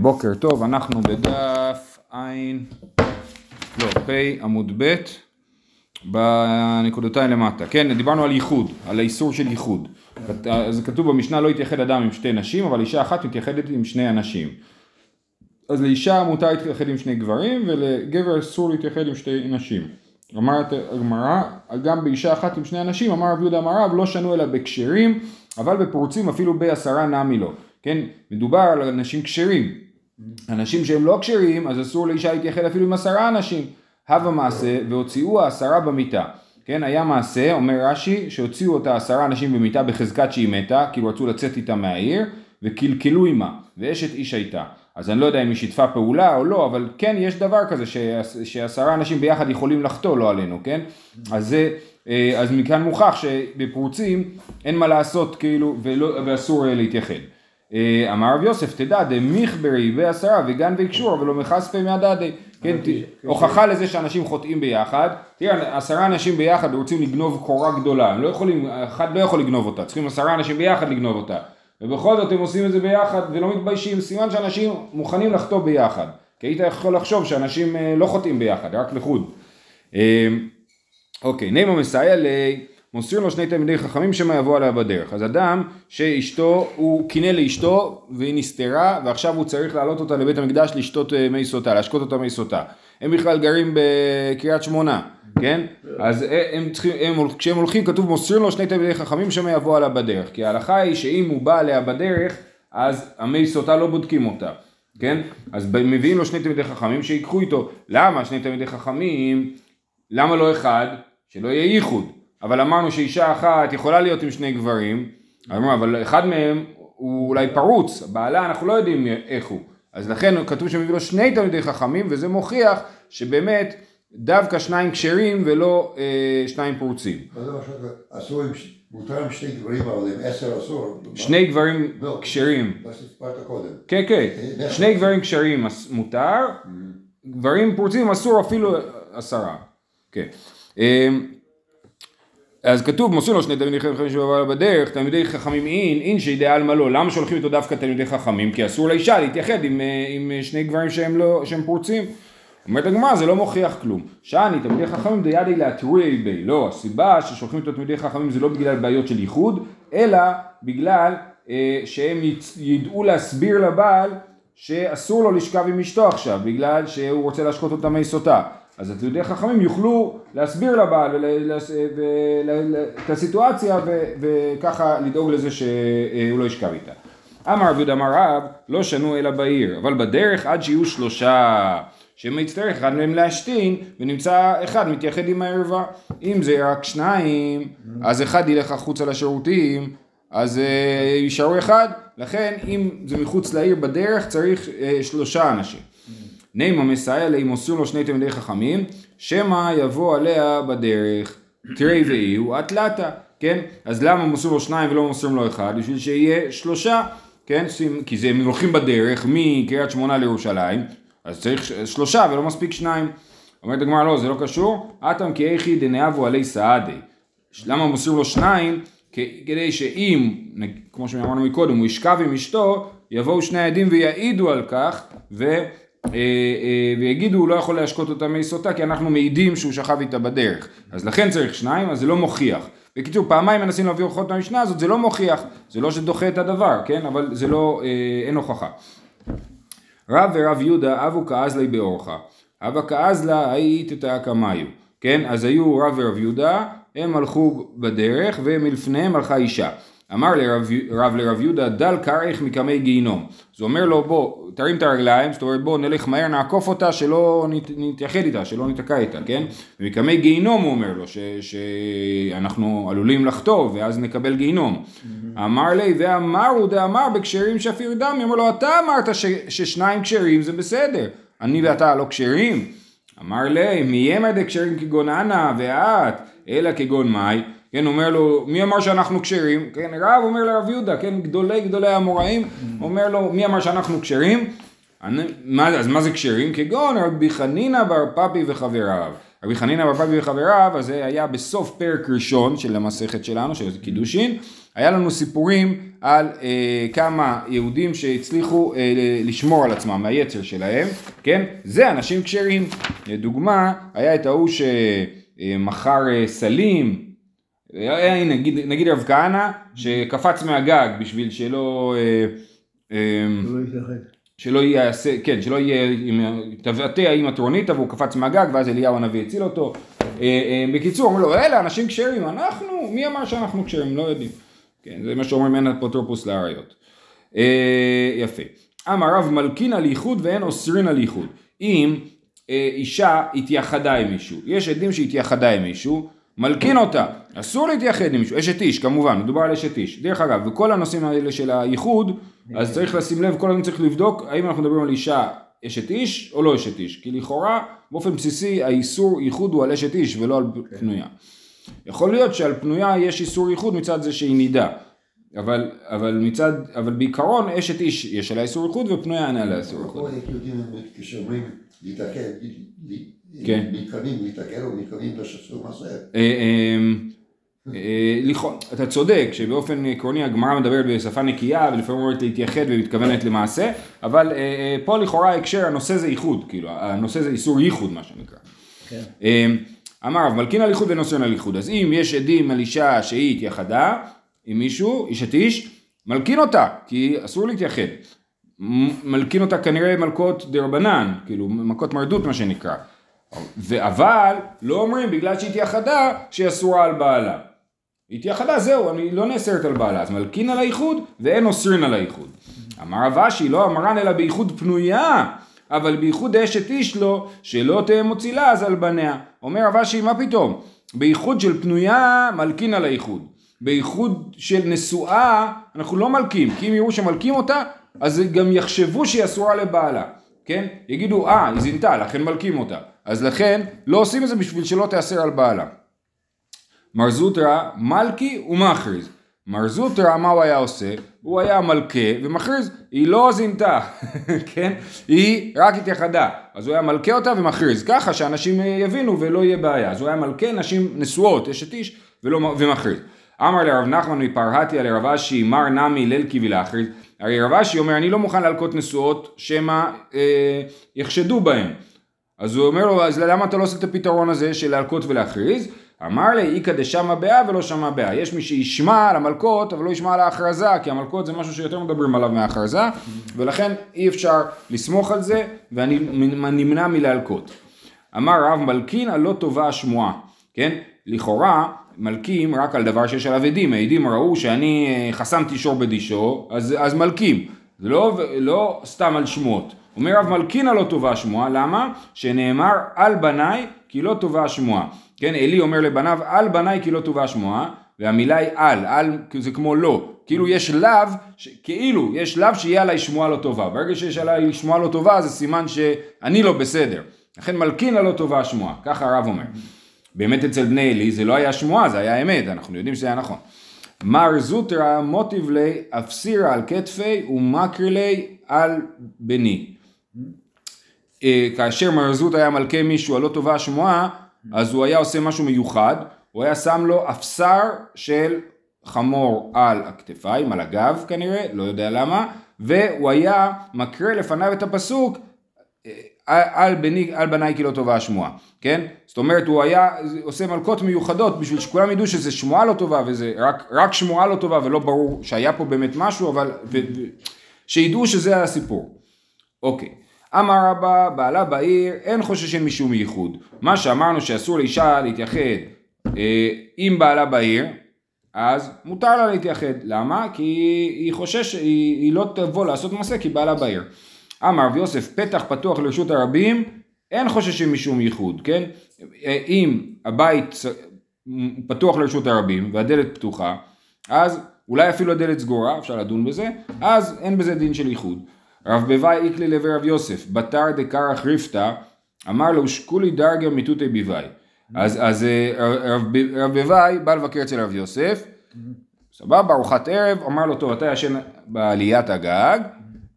בוקר טוב, אנחנו בדף עין, לא, פ' עמוד ב', בנקודותיים למטה. כן, דיברנו על ייחוד, על האיסור של ייחוד. אז כתוב במשנה לא יתייחד אדם עם שתי נשים, אבל אישה אחת מתייחדת עם שני אנשים. אז לאישה מותר להתייחד עם שני גברים, ולגבר אסור להתייחד עם שתי נשים. אמרת הגמרא, גם באישה אחת עם שני אנשים, אמר רב יהודה אמר לא שנו אלא בקשרים, אבל בפורצים אפילו בעשרה נמי לו. כן, מדובר על אנשים כשרים. אנשים שהם לא כשרים, אז אסור לאישה להתייחד אפילו עם עשרה אנשים. הווה מעשה והוציאו העשרה במיטה. כן, היה מעשה, אומר רש"י, שהוציאו אותה עשרה אנשים במיטה בחזקת שהיא מתה, כאילו רצו לצאת איתה מהעיר, וקלקלו עימה, ואשת איש הייתה. אז אני לא יודע אם היא שיתפה פעולה או לא, אבל כן יש דבר כזה שעשרה אנשים ביחד יכולים לחטוא, לא עלינו, כן? אז זה, אז מכאן מוכח שבפרוצים אין מה לעשות כאילו, ולא, ואסור להתייחד. אמר רב יוסף, תדע דמיכברי בעשרה וגן ויקשור, ולא מחשפי מהדדי. כן, הוכחה לזה שאנשים חוטאים ביחד. תראה, עשרה אנשים ביחד רוצים לגנוב קורה גדולה, הם לא יכולים, אחד לא יכול לגנוב אותה, צריכים עשרה אנשים ביחד לגנוב אותה. ובכל זאת הם עושים את זה ביחד ולא מתביישים, סימן שאנשים מוכנים לחטוא ביחד. כי היית יכול לחשוב שאנשים לא חוטאים ביחד, רק לחוד. אוקיי, נעימה מסייע ל... מוסרים לו שני תלמידי חכמים שמא יבוא עליה בדרך. אז אדם שאשתו, הוא קינא לאשתו והיא נסתרה ועכשיו הוא צריך להעלות אותה לבית המקדש לשתות מי סוטה, להשקות אותה מי סוטה. הם בכלל גרים בקריית שמונה, כן? אז הם צריכים, הם, כשהם הולכים כתוב מוסרים לו שני תלמידי חכמים שמא יבוא עליה בדרך. כי ההלכה היא שאם הוא בא עליה בדרך אז המי סוטה לא בודקים אותה. כן? אז מביאים לו שני תלמידי חכמים שיקחו איתו. למה שני תלמידי חכמים? למה לא אחד? שלא יהיה ייחוד. אבל אמרנו שאישה אחת יכולה להיות עם שני גברים, אבל אחד מהם הוא אולי פרוץ, בעלה אנחנו לא יודעים איך הוא, אז לכן כתוב שמביא לו שני תלמידי חכמים וזה מוכיח שבאמת דווקא שניים כשרים ולא אה, שניים משהו, אסור עם, מותר עם שני גברים אבל עם עשר אסור. שני גברים כשרים. מה שסיפרת קודם. כן כן, שני גברים כשרים מותר, גברים פרוצים אסור אפילו עשרה. כן. אז כתוב מוסרים לו שני תלמידי חכמים שעבר בדרך, תלמידי חכמים אין, אין שידע על מה לא, למה שולחים איתו דווקא תלמידי חכמים? כי אסור לאישה להתייחד עם, עם שני גברים שהם, לא, שהם פרוצים. אומרת הגמרא זה לא מוכיח כלום. שאני תלמידי חכמים דידי להתרווי בי, לא, הסיבה ששולחים איתו תלמידי חכמים זה לא בגלל בעיות של ייחוד, אלא בגלל אה, שהם ידעו להסביר לבעל שאסור לו לשכב עם אשתו עכשיו, בגלל שהוא רוצה להשקות אותה מי סוטה. אז התלמידי חכמים יוכלו להסביר לבעל את הסיטואציה וככה לדאוג לזה שהוא לא ישכב איתה. אמר רבי יהודה אמר רב, לא שנו אלא בעיר, אבל בדרך עד שיהיו שלושה, שמא יצטרך אחד מהם להשתין, ונמצא אחד מתייחד עם הערווה. אם זה רק שניים, אז אחד ילך החוצה לשירותים, אז יישארו אחד, לכן אם זה מחוץ לעיר בדרך צריך שלושה אנשים. נעימה מסייע לה אם מוסרים לו שני תלמידי חכמים, שמא יבוא עליה בדרך, תראי ואי הוא אטלטה, כן? אז למה מוסרים לו שניים ולא מוסרים לו אחד? בשביל שיהיה שלושה, כן? כי זה, הם הולכים בדרך מקריית שמונה לירושלים, אז צריך שלושה ולא מספיק שניים. אומרת הגמרא לא, זה לא קשור, אטם כי איכי דנאבו עלי סעדי. למה מוסרים לו שניים? כדי שאם, כמו שאמרנו מקודם, הוא ישכב עם אשתו, יבואו שני עדים ויעידו על כך, ו... ויגידו הוא לא יכול להשקות אותה מי סוטה כי אנחנו מעידים שהוא שכב איתה בדרך. אז לכן צריך שניים אז זה לא מוכיח. בקיצור פעמיים מנסים להביא הוכחות מהמשנה הזאת זה לא מוכיח. זה לא שדוחה את הדבר כן? אבל זה לא אין הוכחה. רב ורב יהודה אבו כאזלי באורחה אבא כאזלה היית את הקמיו כן? אז היו רב ורב יהודה הם הלכו בדרך ומלפניהם הלכה אישה אמר לרב, רב לרב יהודה דל קרעך מקמי גיהינום. אז הוא אומר לו בוא תרים את הרגליים, זאת אומרת בוא נלך מהר נעקוף אותה שלא נתייחד איתה, שלא ניתקע איתה, כן? ומקמי גיהינום הוא אומר לו ש, שאנחנו עלולים לחטוא ואז נקבל גיהינום. Mm-hmm. אמר לי ואמרו דאמר בקשרים שפיר דם, אמר לו אתה אמרת ש, ששניים כשרים זה בסדר, אני ואתה לא כשרים? אמר לי מי יאמר דקשרים כגון אנא ואת אלא כגון מאי כן, אומר לו, מי אמר שאנחנו כשרים? כן, רב אומר לרב יהודה, כן, גדולי גדולי המוראים, אומר לו, מי אמר שאנחנו כשרים? אז מה זה כשרים? כגון רבי חנינא בר פפי וחבריו. רבי חנינא בר פפי וחבריו, אז זה היה בסוף פרק ראשון של המסכת שלנו, של קידושין, היה לנו סיפורים על אה, כמה יהודים שהצליחו אה, לשמור על עצמם מהיצר שלהם, כן? זה אנשים כשרים. לדוגמה, היה את ההוא שמכר אה, סלים, נגיד, נגיד רב כהנא שקפץ מהגג בשביל שלא... אה, אה, לא. שלא יעשה, כן, שלא יהיה, תבעטה עם הטרוניתא והוא קפץ מהגג ואז אליהו הנביא הציל אותו. אה, אה, בקיצור, אומרים לו, אלה אנשים כשרים, אנחנו, מי אמר שאנחנו כשרים? לא יודעים. כן, זה מה שאומרים אין אפוטרופוס לאריות. אה, יפה. אמר רב מלכין על ייחוד ואין אוסרין על ייחוד. אם אה, אישה התייחדה עם מישהו, יש עדים שהתייחדה עם מישהו, מלכין אותה, אסור להתייחד עם מישהו, אשת איש כמובן, מדובר על אשת איש. דרך אגב, וכל הנושאים האלה של הייחוד, אז צריך לשים לב, כל הזמן צריך לבדוק האם אנחנו מדברים על אישה אשת איש או לא אשת איש, כי לכאורה באופן בסיסי האיסור ייחוד הוא על אשת איש ולא על פנויה. יכול להיות שעל פנויה יש איסור ייחוד מצד זה שהיא נידה, אבל, אבל מצד, אבל בעיקרון אשת איש יש עליה איסור ייחוד ופנויה אין עליה איסור ייחוד. כן. מתכוונים להתאחד או אה, אה, לכאורה- אתה צודק שבאופן עקרוני הגמרא מדברת בשפה נקייה ולפעמים אומרת להתייחד ומתכוונת למעשה, אבל אה, אה, פה לכאורה ההקשר, הנושא זה ייחוד, כאילו, הנושא זה איסור ייחוד מה שנקרא. כן. אה, אמר רב מלכין על ייחוד ונוסן על ייחוד, אז אם יש עדים על אישה שהיא התייחדה עם מישהו, אשת איש, מלכין אותה, כי אסור להתייחד. מלכין אותה כנראה מלכות דרבנן, כאילו מכות מרדות מה שנקרא. ו- אבל לא אומרים בגלל שהיא התייחדה שהיא אסורה על בעלה. התייחדה זהו, אני לא נאסרת על בעלה, אז מלכין על האיחוד ואין אוסרין על האיחוד. אמר רב אשי לא אמרן אלא באיחוד פנויה, אבל באיחוד אשת איש לא, שלא תהיה מוצילה אז על בניה. אומר רב אשי מה פתאום, באיחוד של פנויה מלכין על האיחוד. באיחוד של נשואה אנחנו לא מלכים, כי אם יראו שמלכים אותה, אז גם יחשבו שהיא אסורה לבעלה, כן? יגידו, אה, היא זינתה, לכן מלכים אותה. אז לכן לא עושים את זה בשביל שלא תיאסר על בעלה. מר זוטרא מלכי ומכריז. מר זוטרא מה הוא היה עושה? הוא היה מלכה ומכריז, היא לא זינתה, כן? היא רק התייחדה. אז הוא היה מלכה אותה ומכריז, ככה שאנשים יבינו ולא יהיה בעיה. אז הוא היה מלכה נשים נשואות, אשת איש, ומכריז. אמר לרב נחמן מפרהתיה לרב אשי מר נמי ללקי ולהכריז. הרי רב אשי אומר אני לא מוכן להלקות נשואות שמא אה, יחשדו בהן. אז הוא אומר לו, אז למה אתה לא עושה את הפתרון הזה של להלקות ולהכריז? אמר לי, איכא דשמא באה ולא שמע באה. יש מי שישמע על המלקות, אבל לא ישמע על ההכרזה, כי המלקות זה משהו שיותר מדברים עליו מההכרזה, ולכן אי אפשר לסמוך על זה, ואני נמנע מלהלקות. אמר רב מלכין הלא טובה השמועה, כן? לכאורה מלקים רק על דבר שיש עליו עדים, העדים ראו שאני אה, חסמתי שור בדישו, אז, אז מלקים, זה לא, לא סתם על שמועות. אומר רב מלכין הלא טובה השמועה, למה? שנאמר על בניי כי לא טובה השמועה. כן, עלי אומר לבניו על בניי כי לא טובה השמועה, והמילה היא על, על זה כמו לא, כאילו יש לאו, ש- כאילו יש לאו שיהיה עליי שמועה לא טובה, ברגע שיש עליי שמועה לא טובה זה סימן שאני לא בסדר, לכן מלכין הלא טובה השמועה, ככה הרב אומר. באמת אצל בני עלי זה לא היה שמועה, זה היה אמת, אנחנו יודעים שזה היה נכון. מר זוטרא מוטיב לי אפסירה על כתפי ומקרי לי על בני. אה, כאשר מר זוט היה מלכה מישהו הלא טובה השמועה, אז הוא היה עושה משהו מיוחד, הוא היה שם לו אפסר של חמור על הכתפיים, על הגב כנראה, לא יודע למה, והוא היה מקריא לפניו את הפסוק אה, על, בני, על בניי כי לא טובה השמועה, כן? זאת אומרת הוא היה עושה מלכות מיוחדות בשביל שכולם ידעו שזה שמועה לא טובה וזה רק, רק שמועה לא טובה ולא ברור שהיה פה באמת משהו, אבל ו, ו, שידעו שזה הסיפור. אוקיי. אמר רבא, בעלה בעיר, אין חוששין משום ייחוד. מה שאמרנו שאסור לאישה להתייחד אה, עם בעלה בעיר, אז מותר לה להתייחד. למה? כי היא חושש, היא, היא לא תבוא לעשות מעשה כי בעלה בעיר. אמר רב יוסף, פתח פתוח לרשות הרבים, אין חוששים משום ייחוד, כן? אה, אם הבית פתוח לרשות הרבים והדלת פתוחה, אז אולי אפילו הדלת סגורה, אפשר לדון בזה, אז אין בזה דין של ייחוד. רב בוואי איקלי לוי רב יוסף, בתר דקרח ריפתא, אמר לו שקולי דרגה מיתותי ביוואי. אז, אז אה, רב, רב בוואי בא לבקר אצל רב יוסף, סבבה, ארוחת ערב, אמר לו טוב אתה ישן בעליית הגג,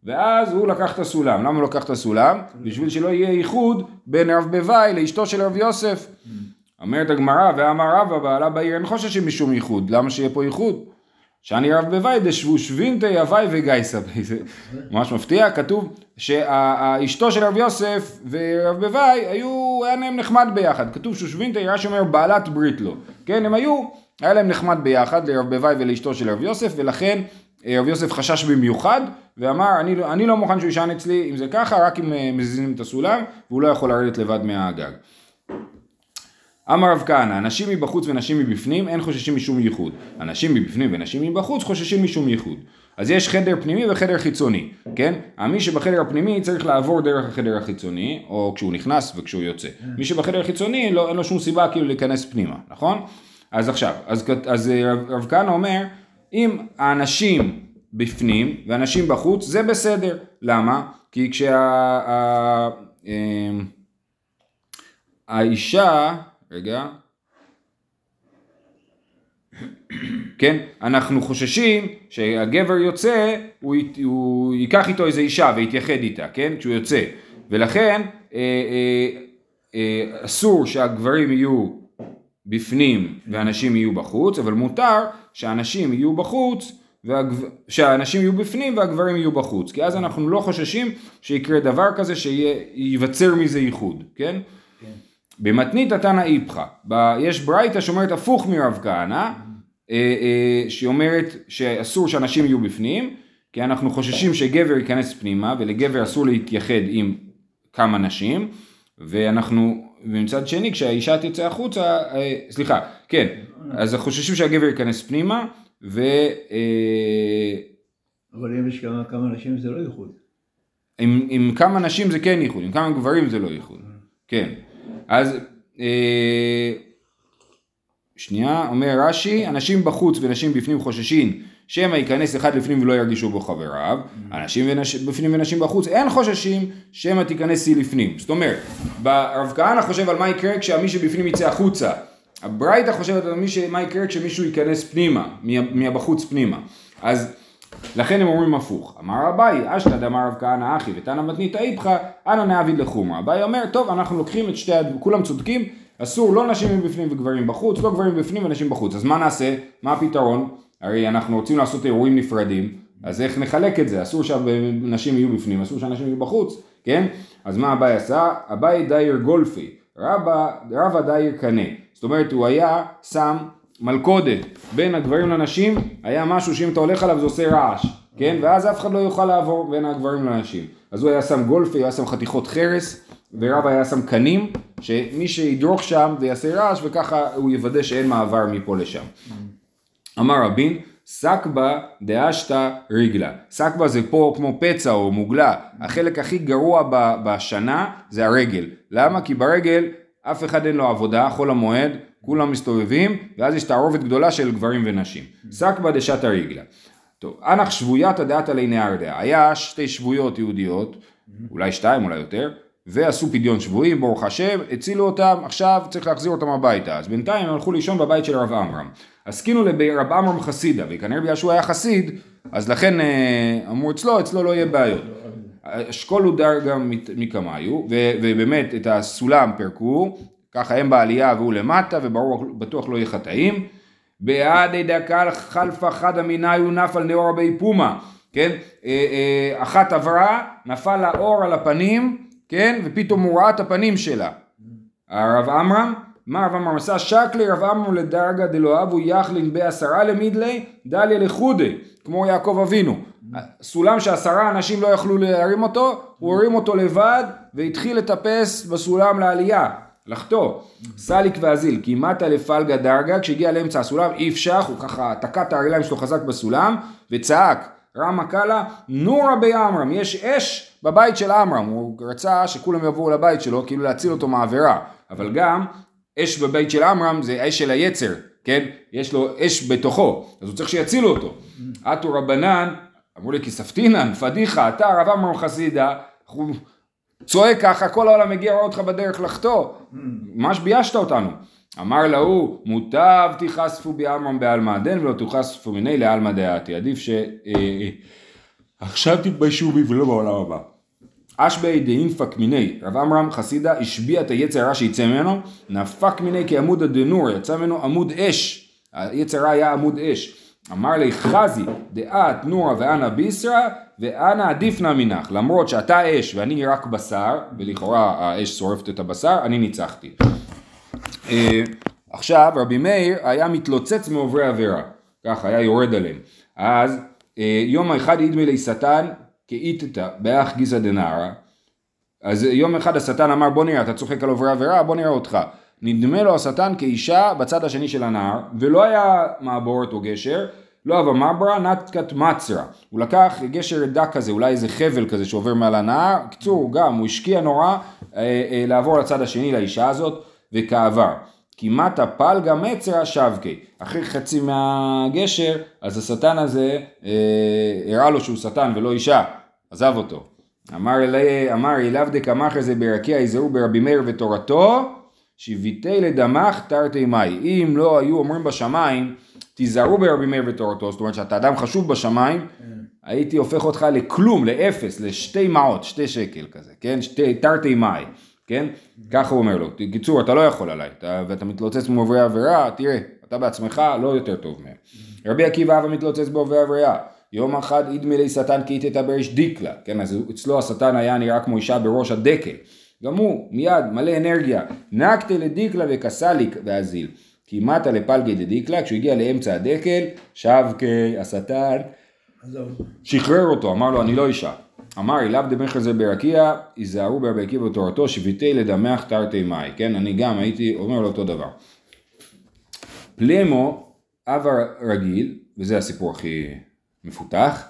ואז הוא לקח את הסולם. למה הוא לקח את הסולם? בשביל שלא יהיה איחוד בין רב בוואי לאשתו של רב יוסף. אומרת הגמרא, ואמר רבא בעלה בעיר אין חוששים משום איחוד, למה שיהיה פה איחוד? שאני רב בוואי דשבו שבינתי הוואי וגייסה, זה ממש מפתיע, כתוב שאשתו של רב יוסף ורב בוואי היו, היה להם נחמד ביחד, כתוב שושבינתי, רש"י אומר בעלת ברית לו, כן, הם היו, היה להם נחמד ביחד לרב בוואי ולאשתו של רב יוסף, ולכן רב יוסף חשש במיוחד, ואמר, אני, לא- אני לא מוכן שהוא יישן אצלי אם זה ככה, רק אם אה, מזיזים את הסולם, והוא לא יכול לרדת לבד מהגג. אמר רב כהנא, אנשים מבחוץ ונשים מבפנים אין חוששים משום ייחוד. אנשים מבפנים ונשים מבחוץ חוששים משום ייחוד. אז יש חדר פנימי וחדר חיצוני, כן? מי שבחדר הפנימי צריך לעבור דרך החדר החיצוני, או כשהוא נכנס וכשהוא יוצא. מי שבחדר החיצוני לא, אין לו שום סיבה כאילו להיכנס פנימה, נכון? אז עכשיו, אז, אז רב, רב כהנא אומר, אם האנשים בפנים ואנשים בחוץ, זה בסדר. למה? כי כשה... אמ, האישה, רגע, כן, אנחנו חוששים שהגבר יוצא, הוא, הוא ייקח איתו איזה אישה ויתייחד איתה, כן, כשהוא יוצא, ולכן אה, אה, אה, אסור שהגברים יהיו בפנים ואנשים יהיו בחוץ, אבל מותר שהאנשים יהיו בחוץ, והגב... שהאנשים יהיו בפנים והגברים יהיו בחוץ, כי אז אנחנו לא חוששים שיקרה דבר כזה שייווצר מזה ייחוד, כן? כן. במתנית התנא איפכא, יש ברייתא שאומרת הפוך מרב כהנא, אה, אה, שאומרת שאסור שאנשים יהיו בפנים, כי אנחנו חוששים שגבר ייכנס פנימה ולגבר אסור להתייחד עם כמה נשים, ואנחנו, ומצד שני כשהאישה תצא החוצה, אה, סליחה, כן, אז חוששים שהגבר ייכנס פנימה, ו... אבל אם יש כמה, כמה נשים זה לא ייחוד. עם, עם כמה נשים זה כן ייחוד, עם כמה גברים זה לא ייחוד, כן. אז אה, שנייה, אומר רש"י, אנשים בחוץ ונשים בפנים חוששים שמא ייכנס אחד לפנים ולא ירגישו בו חבריו, אנשים ונש... בפנים ונשים בחוץ אין חוששים שמא תיכנסי לפנים. זאת אומרת, רב כהנא חושב על מה יקרה כשמי שבפנים יצא החוצה. הברייתא חושבת על מי ש... מה יקרה כשמישהו ייכנס פנימה, מהבחוץ פנימה. אז לכן הם אומרים הפוך. אמר אביי, אשתא דאמר רב כהנא אחי ותנא מתנית איפכא, אנא נעביד לחומרא. אביי אומר, טוב, אנחנו לוקחים את שתי, כולם צודקים, אסור לא נשים מבפנים וגברים בחוץ, לא גברים בפנים ונשים בחוץ. אז מה נעשה? מה הפתרון? הרי אנחנו רוצים לעשות אירועים נפרדים, אז איך נחלק את זה? אסור שנשים יהיו בפנים, אסור שאנשים יהיו בחוץ, כן? אז מה אביי עשה? אביי דייר גולפי, רבא, רבא דייר קנה. זאת אומרת, הוא היה שם מלכודת בין הגברים לנשים היה משהו שאם אתה הולך עליו זה עושה רעש, כן? ואז אף אחד לא יוכל לעבור בין הגברים לנשים. אז הוא היה שם גולפי, הוא היה שם חתיכות חרס, ורב היה שם קנים, שמי שידרוך שם זה יעשה רעש וככה הוא יוודא שאין מעבר מפה לשם. אמר רבין, סקבה דאשתא ריגלה. סקבה זה פה כמו פצע או מוגלה. החלק הכי גרוע בשנה זה הרגל. למה? כי ברגל אף אחד אין לו עבודה, חול המועד, כולם מסתובבים, ואז יש תערובת גדולה של גברים ונשים. סקבא דשתא ריגלה. טוב, אנח שבויתא דעתא ליני ארדע. היה שתי שבויות יהודיות, אולי שתיים, אולי יותר, ועשו פדיון שבויים, ברוך השם, הצילו אותם, עכשיו צריך להחזיר אותם הביתה. אז בינתיים הם הלכו לישון בבית של רב עמרם. עסקינו לרב עמרם חסידה, וכנראה בגלל שהוא היה חסיד, אז לכן אה, אמרו אצלו, אצלו לא יהיה בעיות. אשכול הודר גם מקמיו, ובאמת את הסולם פירקו, ככה הם בעלייה והוא למטה, וברור בטוח לא יהיה חטאים. בעדי דקה חלפה חד הוא נפל נאור רבי פומה, כן? אה, אה, אחת עברה, נפל לה אור על הפנים, כן? ופתאום הוא ראה את הפנים שלה. הרב עמרם, מה רב עמרם עשה? שקלי רב עמרם לדרגה דלא אבו יחלין בעשרה למידלי, דליה לחודי, כמו יעקב אבינו. סולם שעשרה אנשים לא יכלו להרים אותו, הוא הרים אותו לבד והתחיל לטפס בסולם לעלייה. לחטוא. סליק ואזיל, כי מטה לפלגה דרגה, כשהגיע לאמצע הסולם, אי אפשר, הוא ככה תקע את הרגליים שלו חזק בסולם, וצעק, רמא קאלה, נורא בעמרם, יש אש בבית של עמרם, הוא רצה שכולם יבואו לבית שלו, כאילו להציל אותו מעבירה, אבל גם אש בבית של עמרם זה אש של היצר, כן? יש לו אש בתוכו, אז הוא צריך שיצילו אותו. עטו רבנן, אמרו לי כספתינן, פדיחה, אתה רב עמרם חסידה, צועק ככה, כל העולם מגיע רואה אותך בדרך לחטוא. ממש ביישת אותנו. אמר להוא, מוטב תיחשפו בעלמא בעלמא דן ולא תיחשפו מיני לעלמא דעתי. עדיף ש... אה, עכשיו תתביישו בי ולא בעולם הבא. אשבי דאינפק מיני, רב עמרם חסידה השביע את היצר הרע שיצא ממנו, נפק מיני כעמוד הדנור, יצא ממנו עמוד אש, היצר הרע היה עמוד אש. אמר לי חזי דעת נורה ואנה ביסרא ואנה עדיף נא מנך, למרות שאתה אש ואני רק בשר, ולכאורה האש שורפת את הבשר, אני ניצחתי. אה, עכשיו רבי מאיר היה מתלוצץ מעוברי עבירה, ככה היה יורד עליהם. אז אה, יום אחד אידמי לי שטן כאיתתא באח גיסא דנערא. אז יום אחד השטן אמר בוא נראה אתה צוחק על עוברי עבירה בוא נראה אותך. נדמה לו השטן כאישה בצד השני של הנהר ולא היה מעבורת או גשר לא אבה מברה נתקת מצרה. הוא לקח גשר דק כזה אולי איזה חבל כזה שעובר מעל הנהר קיצור גם הוא השקיע נורא אה, אה, לעבור לצד השני לאישה הזאת וכעבר כמעט הפלגה מצרה שבקי אחרי חצי מהגשר אז השטן הזה אה, הראה לו שהוא שטן ולא אישה עזב אותו. אמר אלי אמר אליו דקמח זה ברקיע יזהרו ברבי מאיר ותורתו שיביתי לדמך תרתי מאי אם לא היו אומרים בשמיים תיזהרו ברבי מאיר ותורתו זאת אומרת שאתה אדם חשוב בשמיים הייתי הופך אותך לכלום לאפס לשתי מעות שתי שקל כזה כן? שתי תרתי מאי כן? ככה הוא אומר לו. קיצור אתה לא יכול עליי אתה, ואתה מתלוצץ מעוברי עבירה תראה אתה בעצמך לא יותר טוב מהם. רבי עקיבא אבא מתלוצץ בעוברי עבירה יום אחד אידמי לי שטן כי איתתה בריש דיקלה, כן, אז אצלו השטן היה נראה כמו אישה בראש הדקל, גם הוא מיד מלא אנרגיה, נקטה לדיקלה וקסליק ואזיל, כי מטה לפלגי דדיקלה, כשהוא הגיע לאמצע הדקל, שבקי השטן. שחרר אותו, אמר לו אני לא אישה. אמר אליו דמכר זה ברקיע, היזהרו ברבי עקיבא בתורתו, שביתי לדמך תרתי מאי, כן, אני גם הייתי אומר לו אותו דבר. פלמו, אב רגיל, וזה הסיפור הכי מפותח,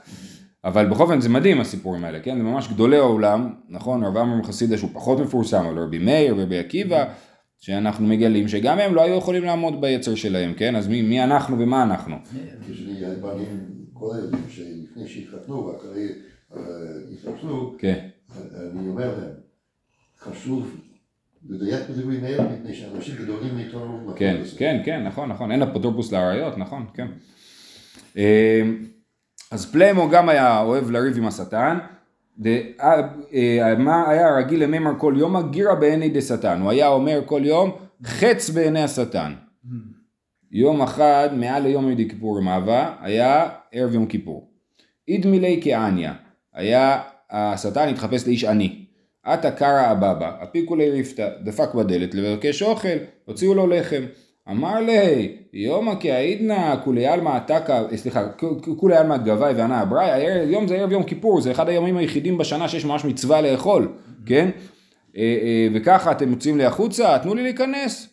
אבל בכל אופן זה מדהים הסיפורים האלה, כן? זה ממש גדולי העולם, נכון? רב עמרם חסידה שהוא פחות מפורסם, אבל רבי מאיר ורבי עקיבא, שאנחנו מגלים שגם הם לא היו יכולים לעמוד ביצר שלהם, כן? אז מי, מי אנחנו ומה אנחנו? יש לי בנים, כל הילדים שלפני שהתחתנו ואחרי התחתנו, אני אומר להם, חשוב לדייק בדברי מאיר מפני שאנשים גדולים מכירים כן. כן, כן, נכון, נכון, אין אפוטרופוס לאריות, נכון, כן. אז פלמו גם היה אוהב לריב עם השטן, אה, אה, מה היה רגיל למימר כל יום גירא בעיני דשטן, הוא היה אומר כל יום חץ בעיני השטן. יום אחד מעל ליום יום כיפור מעבה היה ערב יום כיפור. אידמילי כעניה, היה השטן התחפש לאיש עני. עתה קרא אבבה, הפיקו לי רפתא, דפק בדלת לבקש אוכל, הוציאו לו לחם. אמר לי, יומא כהעידנא כולי עלמא עתקה, סליחה, כולי עלמא גבאי וענה אבראי, יום זה ערב יום כיפור, זה אחד הימים היחידים בשנה שיש ממש מצווה לאכול, כן? אה, אה, וככה אתם יוצאים לי החוצה, תנו לי להיכנס.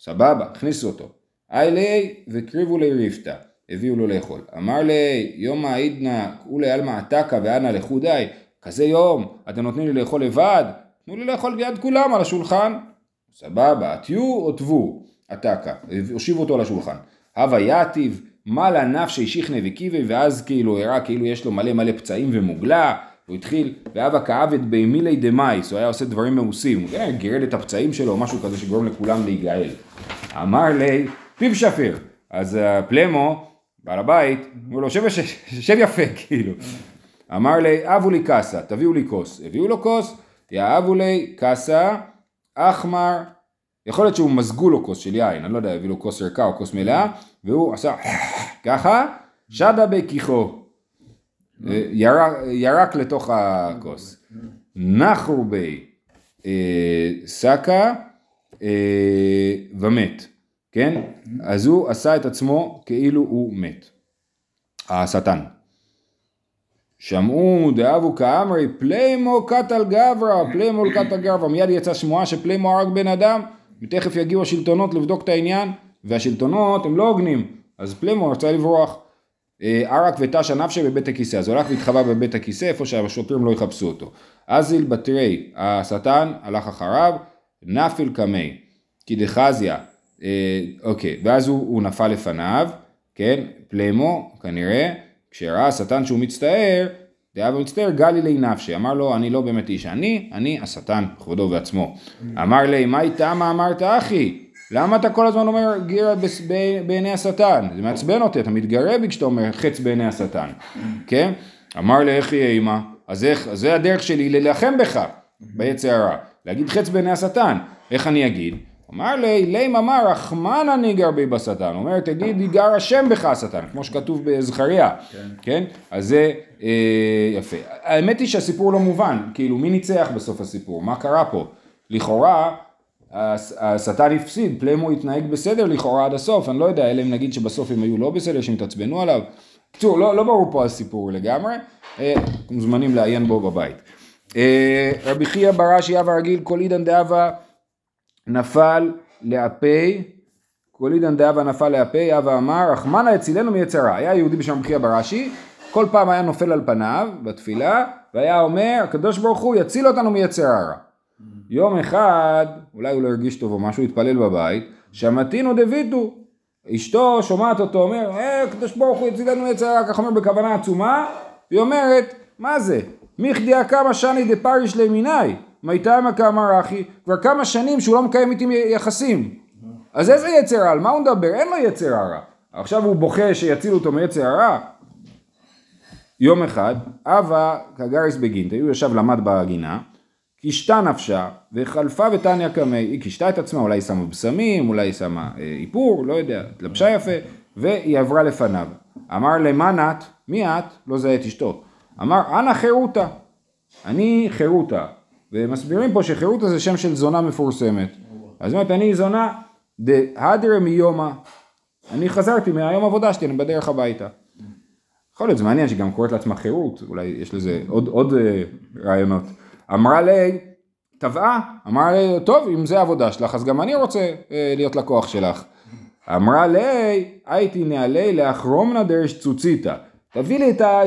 סבבה, הכניסו אותו. היי לי וקריבו לי רפתא, הביאו לו לאכול. אמר לי, יומא עידנא כולי עלמא עתקה ואנא לחודי, כזה יום, אתם נותנים לי לאכול לבד? תנו לי לאכול ליד כולם על השולחן. סבבה, עטיו או תבו, עתקה, הושיבו אותו על השולחן. הווה יתיב, מה לנפשי שיכנה וקיבי, ואז כאילו הראה כאילו יש לו מלא מלא פצעים ומוגלה, הוא התחיל, והווה כאבת בימילי דמייס, הוא היה עושה דברים מאוסים, הוא כן, גירד את הפצעים שלו, משהו כזה שגורם לכולם להיגאל. אמר לי, פיו שפיר, אז אה, פלמו, בעל הבית, אמר לו, שב, שב, שב יפה, כאילו. אמר לי, אבו לי קאסה, תביאו לי כוס. הביאו לו כוס, יאהבו לי קאסה, אחמר, יכול להיות שהוא מזגו לו כוס של יין, אני לא יודע, הביא לו כוס ריקה או כוס מלאה, והוא עשה ככה, שדה בכיחו. ירק, ירק לתוך הכוס. נחו בי אה, שקא אה, ומת, כן? אז הוא עשה את עצמו כאילו הוא מת. השטן. שמעו דהוו קאמרי פלימו קטל גברא, פלימו קטל גברא, מיד יצאה שמועה שפלימו הרג בן אדם, ותכף יגיעו השלטונות לבדוק את העניין, והשלטונות הם לא הוגנים, אז פלימו רצה לברוח. אה, ערק וטשא נפשיה בבית הכיסא, אז הוא הלך והתחבא בבית הכיסא איפה שהשוטרים לא יחפשו אותו. אזיל בתרי, השטן הלך אחריו, נפיל קמי, כי דחזיה, אה, אוקיי, ואז הוא, הוא נפל לפניו, כן, פלמו כנראה, כשראה השטן שהוא מצטער, דאב מצטער גלי לי נפשי, אמר לו אני לא באמת איש אני, אני השטן בכבודו ובעצמו. אמר לי מה איתה מה אמרת אחי? למה אתה כל הזמן אומר גירה בעיני השטן? זה מעצבן אותי, אתה מתגרה בי כשאתה אומר חץ בעיני השטן, כן? אמר לה איך יהיה אימה? אז איך, זה הדרך שלי להילחם בך, ביצר הרע. להגיד חץ בעיני השטן. איך אני אגיד? אמר לי, ליים אמר, רחמנה ניגר בי בשטן. הוא אומר, תגיד, ייגר השם בך השטן, כמו שכתוב בזכריה. כן. כן? אז זה אה, יפה. האמת היא שהסיפור לא מובן, כאילו, מי ניצח בסוף הסיפור? מה קרה פה? לכאורה, השטן הפסיד, פלמו התנהג בסדר לכאורה עד הסוף, אני לא יודע, אלא אם נגיד שבסוף הם היו לא בסדר, שהם התעצבנו עליו. בקיצור, לא, לא ברור פה הסיפור לגמרי, אה, מוזמנים לעיין בו בבית. אה, רבי חייא בראשי אבא רגיל, כל עידן דאבה נפל לאפי, כל עידן דאבה נפל לאפי, אבא אמר, רחמנא הצילנו מיצרה. היה יהודי בשם רבי חייא בראשי, כל פעם היה נופל על פניו בתפילה, והיה אומר, הקדוש ברוך הוא יציל אותנו מיצר הרע. יום אחד, אולי הוא לא הרגיש טוב או משהו, התפלל בבית, שמתינו דביתו. אשתו שומעת אותו אומר, אה, הקדוש ברוך הוא יצילנו מיצר הרע, ככה אומר בכוונה עצומה, היא אומרת, מה זה? מכדיה כמה שני דפריש לימיני, מיתמה כאמר אחי, כבר כמה שנים שהוא לא מקיים איתי יחסים. אז איזה יצר? על מה הוא מדבר? אין לו יצר הרע. עכשיו הוא בוכה שיצילו אותו מיצר הרע? יום אחד, אבא כגריס בגינטה, הוא ישב למד בגינה, קישתה נפשה וחלפה ותניא קמי, היא קישתה את עצמה, אולי היא שמה בשמים, אולי היא שמה אה, איפור, לא יודע, התלבשה יפה, והיא עברה לפניו. אמר למה את? מי את? לא זהה את אשתו. אמר אנא חירותה, אני חירותה. ומסבירים פה שחירותה זה שם של זונה מפורסמת. אז היא אומרת, אני זונה דהדרה מיומא. אני חזרתי מהיום עבודה שלי, אני בדרך הביתה. יכול להיות, זה מעניין שגם קוראת לעצמה חירות, אולי יש לזה עוד, עוד אה, רעיונות. אמרה לי, טבעה, אמרה לי, טוב, אם זה העבודה שלך, אז גם אני רוצה אה, להיות לקוח שלך. אמרה לי, הייתי נעלי לאחרומנה דרש צוציתא. תביא לי את ה...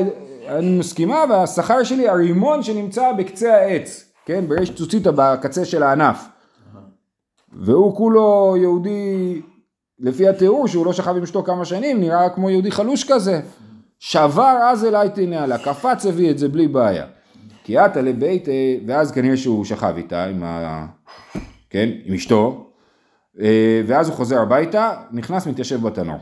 אני מסכימה, והשכר שלי הרימון שנמצא בקצה העץ, כן, ברש צוציתא בקצה של הענף. והוא כולו יהודי, לפי התיאור שהוא לא שכב עם אשתו כמה שנים, נראה כמו יהודי חלוש כזה. שבר אז אליי תנעלה, קפץ הביא את זה בלי בעיה. כי עתה לבית, ואז כנראה שהוא שכב איתה, עם ה... כן, עם אשתו, אה, ואז הוא חוזר הביתה, נכנס מתיישב בתנור.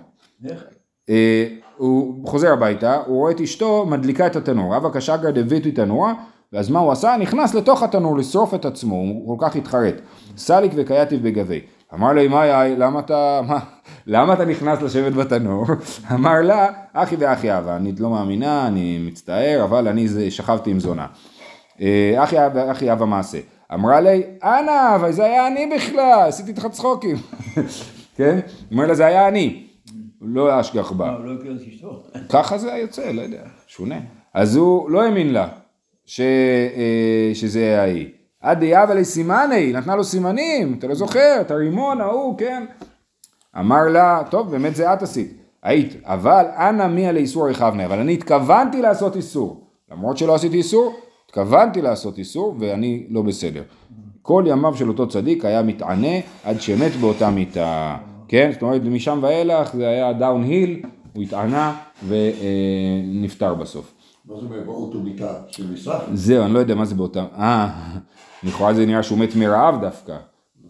אה, הוא חוזר הביתה, הוא רואה את אשתו מדליקה את התנור, אבא קשגר דביטי תנורה, ואז מה הוא עשה? נכנס לתוך התנור לשרוף את עצמו, הוא כל כך התחרט. סליק וקייטיב בגבי. אמר לי, מאי, למה אתה, מה, למה אתה נכנס לשבת בתנור? אמר לה, אחי ואחי אבא, אני לא מאמינה, אני מצטער, אבל אני זה, שכבתי עם זונה. אה, אחי ואחי אבא מעשה. אמרה לי, אנא, אבל זה היה אני בכלל, עשיתי איתך צחוקים. כן? אומר לה, זה היה אני. לא אשגח בה. הוא לא? ככה זה יוצא, לא יודע, שונה. אז הוא לא האמין לה ש, אה, שזה ההיא. עד דאבה לסימני, נתנה לו סימנים, אתה לא זוכר, את הרימון ההוא, כן? אמר לה, טוב, באמת זה את עשית. היית, אבל אנא מי על איסור יכבנה, אבל אני התכוונתי לעשות איסור. למרות שלא עשיתי איסור, התכוונתי לעשות איסור ואני לא בסדר. כל ימיו של אותו צדיק היה מתענה עד שמת באותה מיטה. כן? זאת אומרת, משם ואילך זה היה דאון היל, הוא התענה ונפטר בסוף. מה זה אומר באוטו מיטה של משרד? זהו, אני לא יודע מה זה באותה... אה, לכאורה זה נראה שהוא מת מרעב דווקא.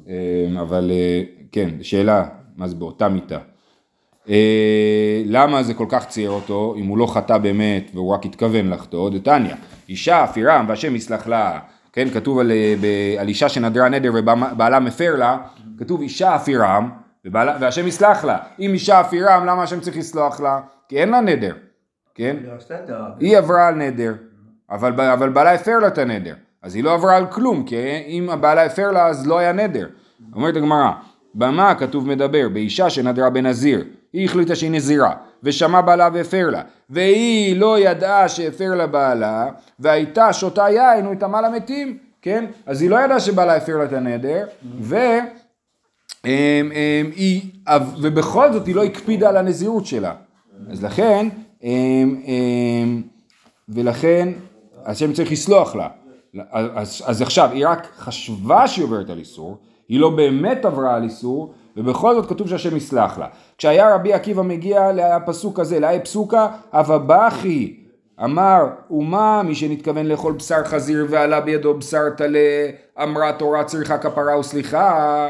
אה, אבל אה, כן, שאלה, מה זה באותה מיטה. אה, למה זה כל כך צייר אותו, אם הוא לא חטא באמת והוא רק התכוון לחטוא, דתניא, אישה אפירם והשם יסלח לה, כן, כתוב על, ב- על אישה שנדרה נדר ובעלה מפר לה, כתוב אישה אפירם והשם יסלח לה, אם אישה אפירם למה השם צריך לסלוח לה? כי אין לה נדר, כן? היא עברה על נדר, אבל, אבל בעלה הפר לה את הנדר, אז היא לא עברה על כלום, כי אם הבעלה הפר לה אז לא היה נדר. אומרת הגמרא, במה כתוב מדבר? באישה שנדרה בנזיר, היא החליטה שהיא נזירה, ושמע בעלה והפר לה, והיא לא ידעה שהפר לה בעלה, והייתה שותה יין, התאמה למתים, כן? אז היא לא ידעה שבעלה הפר לה את הנדר, ו... אמ, אמ, היא, ובכל זאת היא לא הקפידה על הנזירות שלה. אז לכן, ולכן השם צריך לסלוח לה. אז, אז עכשיו, היא רק חשבה שהיא עוברת על איסור, היא לא באמת עברה על איסור, ובכל זאת כתוב שהשם יסלח לה. כשהיה רבי עקיבא מגיע לפסוק הזה, לאי פסוקה, אבא בכי, אמר, ומה מי שנתכוון לאכול בשר חזיר ועלה בידו בשר טלה, אמרה תורה צריכה כפרה וסליחה.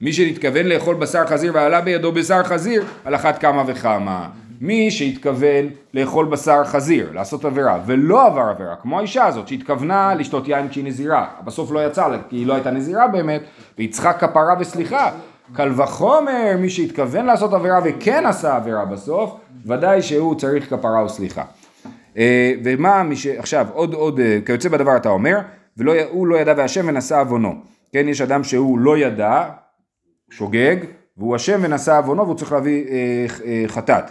מי שנתכוון לאכול בשר חזיר ועלה בידו בשר חזיר, על אחת כמה וכמה. מי שהתכוון לאכול בשר חזיר, לעשות עבירה, ולא עבר עבירה, כמו האישה הזאת שהתכוונה לשתות יין כשהיא נזירה, בסוף לא יצא לה, כי היא לא הייתה נזירה באמת, והיא צריכה כפרה וסליחה. קל וחומר, מי שהתכוון לעשות עבירה וכן עשה עבירה בסוף, ודאי שהוא צריך כפרה וסליחה. אה, ומה מי ש... עכשיו, עוד, עוד, אה, כיוצא בדבר אתה אומר, והוא לא ידע והשם ונשא עוונו. כן, יש אדם שהוא לא ידע, שוגג, והוא אשם ונשא עוונו והוא צריך להביא אה, אה, חטאת.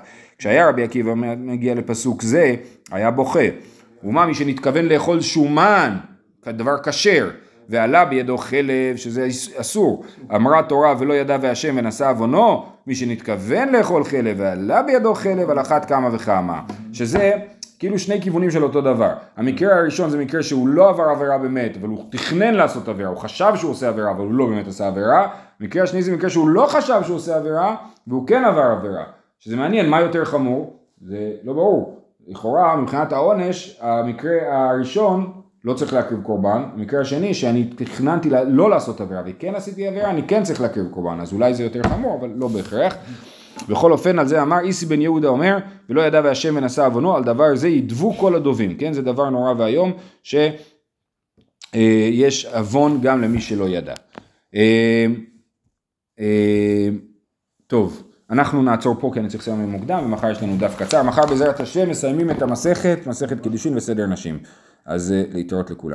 כשהיה רבי עקיבא מגיע לפסוק זה, היה בוכה. ומה מי שנתכוון לאכול שומן, כדבר כשר, ועלה בידו חלב, שזה אסור. אמרה תורה ולא ידע והשם ונשא עוונו, מי שנתכוון לאכול חלב ועלה בידו חלב על אחת כמה וכמה. שזה כאילו שני כיוונים של אותו דבר. המקרה הראשון זה מקרה שהוא לא עבר עבירה באמת, אבל הוא תכנן לעשות עבירה, הוא חשב שהוא עושה עבירה, אבל הוא לא באמת עשה עבירה. המקרה השני זה מקרה שהוא לא חשב שהוא עושה עבירה, והוא כן עבר עבירה. שזה מעניין, מה יותר חמור? זה לא ברור. לכאורה, מבחינת העונש, המקרה הראשון לא צריך להקריב קורבן, המקרה השני שאני תכננתי לא לעשות עבירה וכן עשיתי עבירה, אני כן צריך להקריב קורבן, אז אולי זה יותר חמור, אבל לא בהכרח. בכל אופן על זה אמר איסי בן יהודה אומר ולא ידע והשם ונשא עוונו על דבר זה ידבו כל הדובים כן זה דבר נורא ואיום שיש עוון גם למי שלא ידע. אה, אה, טוב אנחנו נעצור פה כי אני צריך לסיים מוקדם ומחר יש לנו דף קצר. מחר בעזרת השם מסיימים את המסכת מסכת קידושין וסדר נשים. אז אה, להתראות לכולם